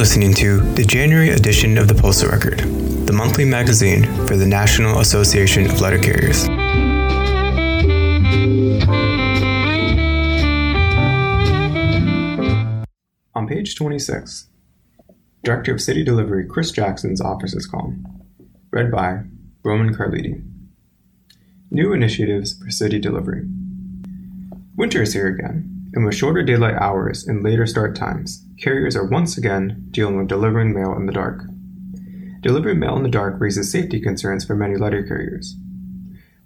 listening to the January edition of the Postal Record, the monthly magazine for the National Association of Letter Carriers. On page 26, Director of City Delivery Chris Jackson's office is calm. read by Roman Carliti. New initiatives for city delivery. Winter is here again, and with shorter daylight hours and later start times, carriers are once again dealing with delivering mail in the dark. Delivering mail in the dark raises safety concerns for many letter carriers.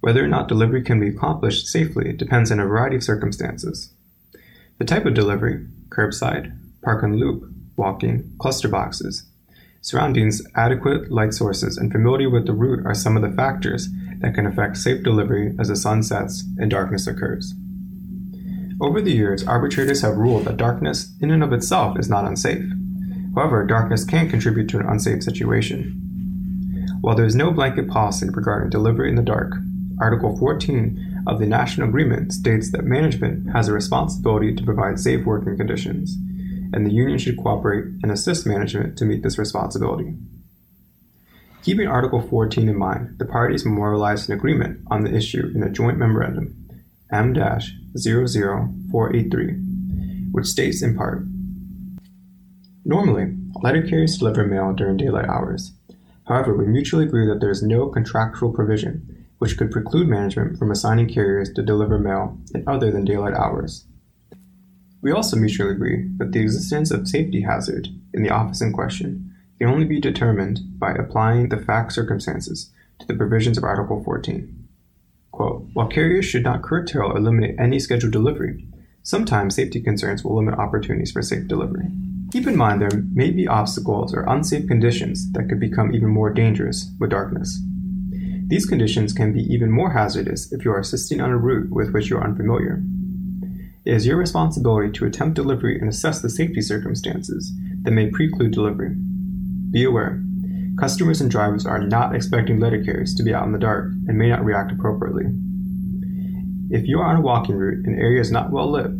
Whether or not delivery can be accomplished safely depends on a variety of circumstances. The type of delivery, curbside, park and loop, walking, cluster boxes, surroundings, adequate light sources, and familiarity with the route are some of the factors that can affect safe delivery as the sun sets and darkness occurs. Over the years, arbitrators have ruled that darkness in and of itself is not unsafe. However, darkness can contribute to an unsafe situation. While there is no blanket policy regarding delivery in the dark, Article 14 of the National Agreement states that management has a responsibility to provide safe working conditions, and the union should cooperate and assist management to meet this responsibility. Keeping Article 14 in mind, the parties memorialized an agreement on the issue in a joint memorandum, M 00483, which states in part Normally, letter carriers deliver mail during daylight hours. However, we mutually agree that there is no contractual provision which could preclude management from assigning carriers to deliver mail in other than daylight hours. We also mutually agree that the existence of safety hazard in the office in question can only be determined by applying the fact circumstances to the provisions of Article 14. While carriers should not curtail or eliminate any scheduled delivery, sometimes safety concerns will limit opportunities for safe delivery. Keep in mind there may be obstacles or unsafe conditions that could become even more dangerous with darkness. These conditions can be even more hazardous if you are assisting on a route with which you are unfamiliar. It is your responsibility to attempt delivery and assess the safety circumstances that may preclude delivery. Be aware, customers and drivers are not expecting letter carriers to be out in the dark and may not react appropriately. If you are on a walking route and area is not well lit,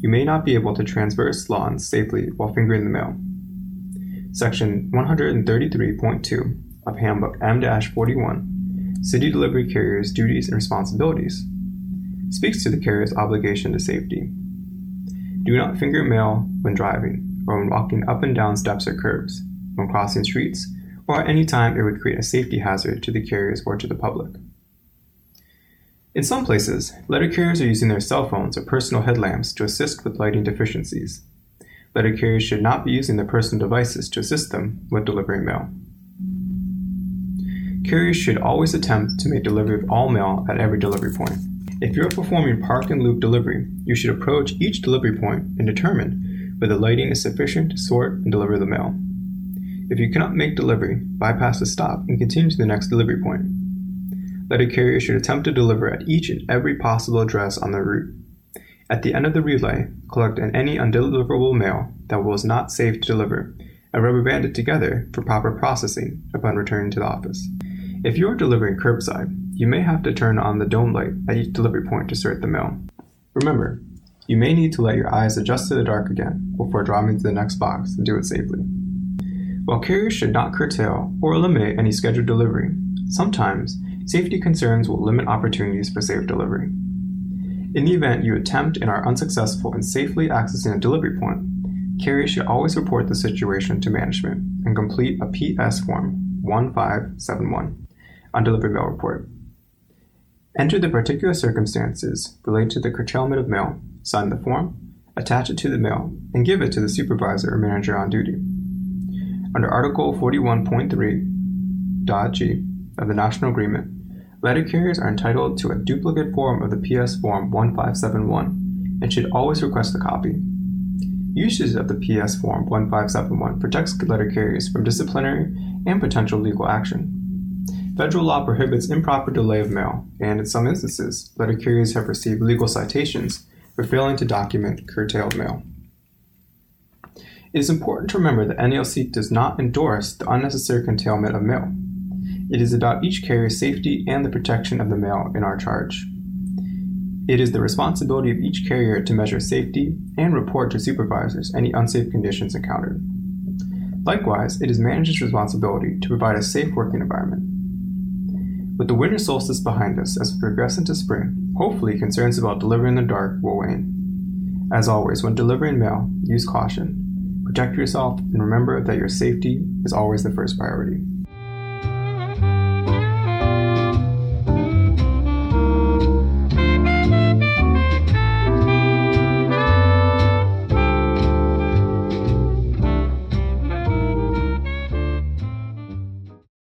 you may not be able to traverse lawns safely while fingering the mail. Section 133.2 of Handbook M 41 City Delivery Carriers' Duties and Responsibilities speaks to the carrier's obligation to safety. Do not finger mail when driving or when walking up and down steps or curbs when crossing streets, or at any time it would create a safety hazard to the carriers or to the public. In some places, letter carriers are using their cell phones or personal headlamps to assist with lighting deficiencies. Letter carriers should not be using their personal devices to assist them with delivering mail. Carriers should always attempt to make delivery of all mail at every delivery point. If you are performing park and loop delivery, you should approach each delivery point and determine whether lighting is sufficient to sort and deliver the mail. If you cannot make delivery, bypass the stop and continue to the next delivery point. Letter carrier should attempt to deliver at each and every possible address on the route. At the end of the relay, collect any undeliverable mail that was not safe to deliver and rubber band it together for proper processing upon returning to the office. If you are delivering curbside, you may have to turn on the dome light at each delivery point to sort the mail. Remember, you may need to let your eyes adjust to the dark again before driving to the next box and do it safely. While carriers should not curtail or eliminate any scheduled delivery, sometimes safety concerns will limit opportunities for safe delivery. In the event you attempt and are unsuccessful in safely accessing a delivery point, carriers should always report the situation to management and complete a PS Form 1571 on delivery mail report. Enter the particular circumstances related to the curtailment of mail, sign the form, attach it to the mail, and give it to the supervisor or manager on duty. Under Article 41.3.g of the National Agreement, letter carriers are entitled to a duplicate form of the PS Form 1571 and should always request a copy. Usage of the PS Form 1571 protects letter carriers from disciplinary and potential legal action. Federal law prohibits improper delay of mail, and in some instances, letter carriers have received legal citations for failing to document curtailed mail. It is important to remember that NALC does not endorse the unnecessary curtailment of mail. It is about each carrier's safety and the protection of the mail in our charge. It is the responsibility of each carrier to measure safety and report to supervisors any unsafe conditions encountered. Likewise, it is management's responsibility to provide a safe working environment. With the winter solstice behind us as we progress into spring, hopefully concerns about delivering in the dark will wane. As always, when delivering mail, use caution. Protect yourself and remember that your safety is always the first priority.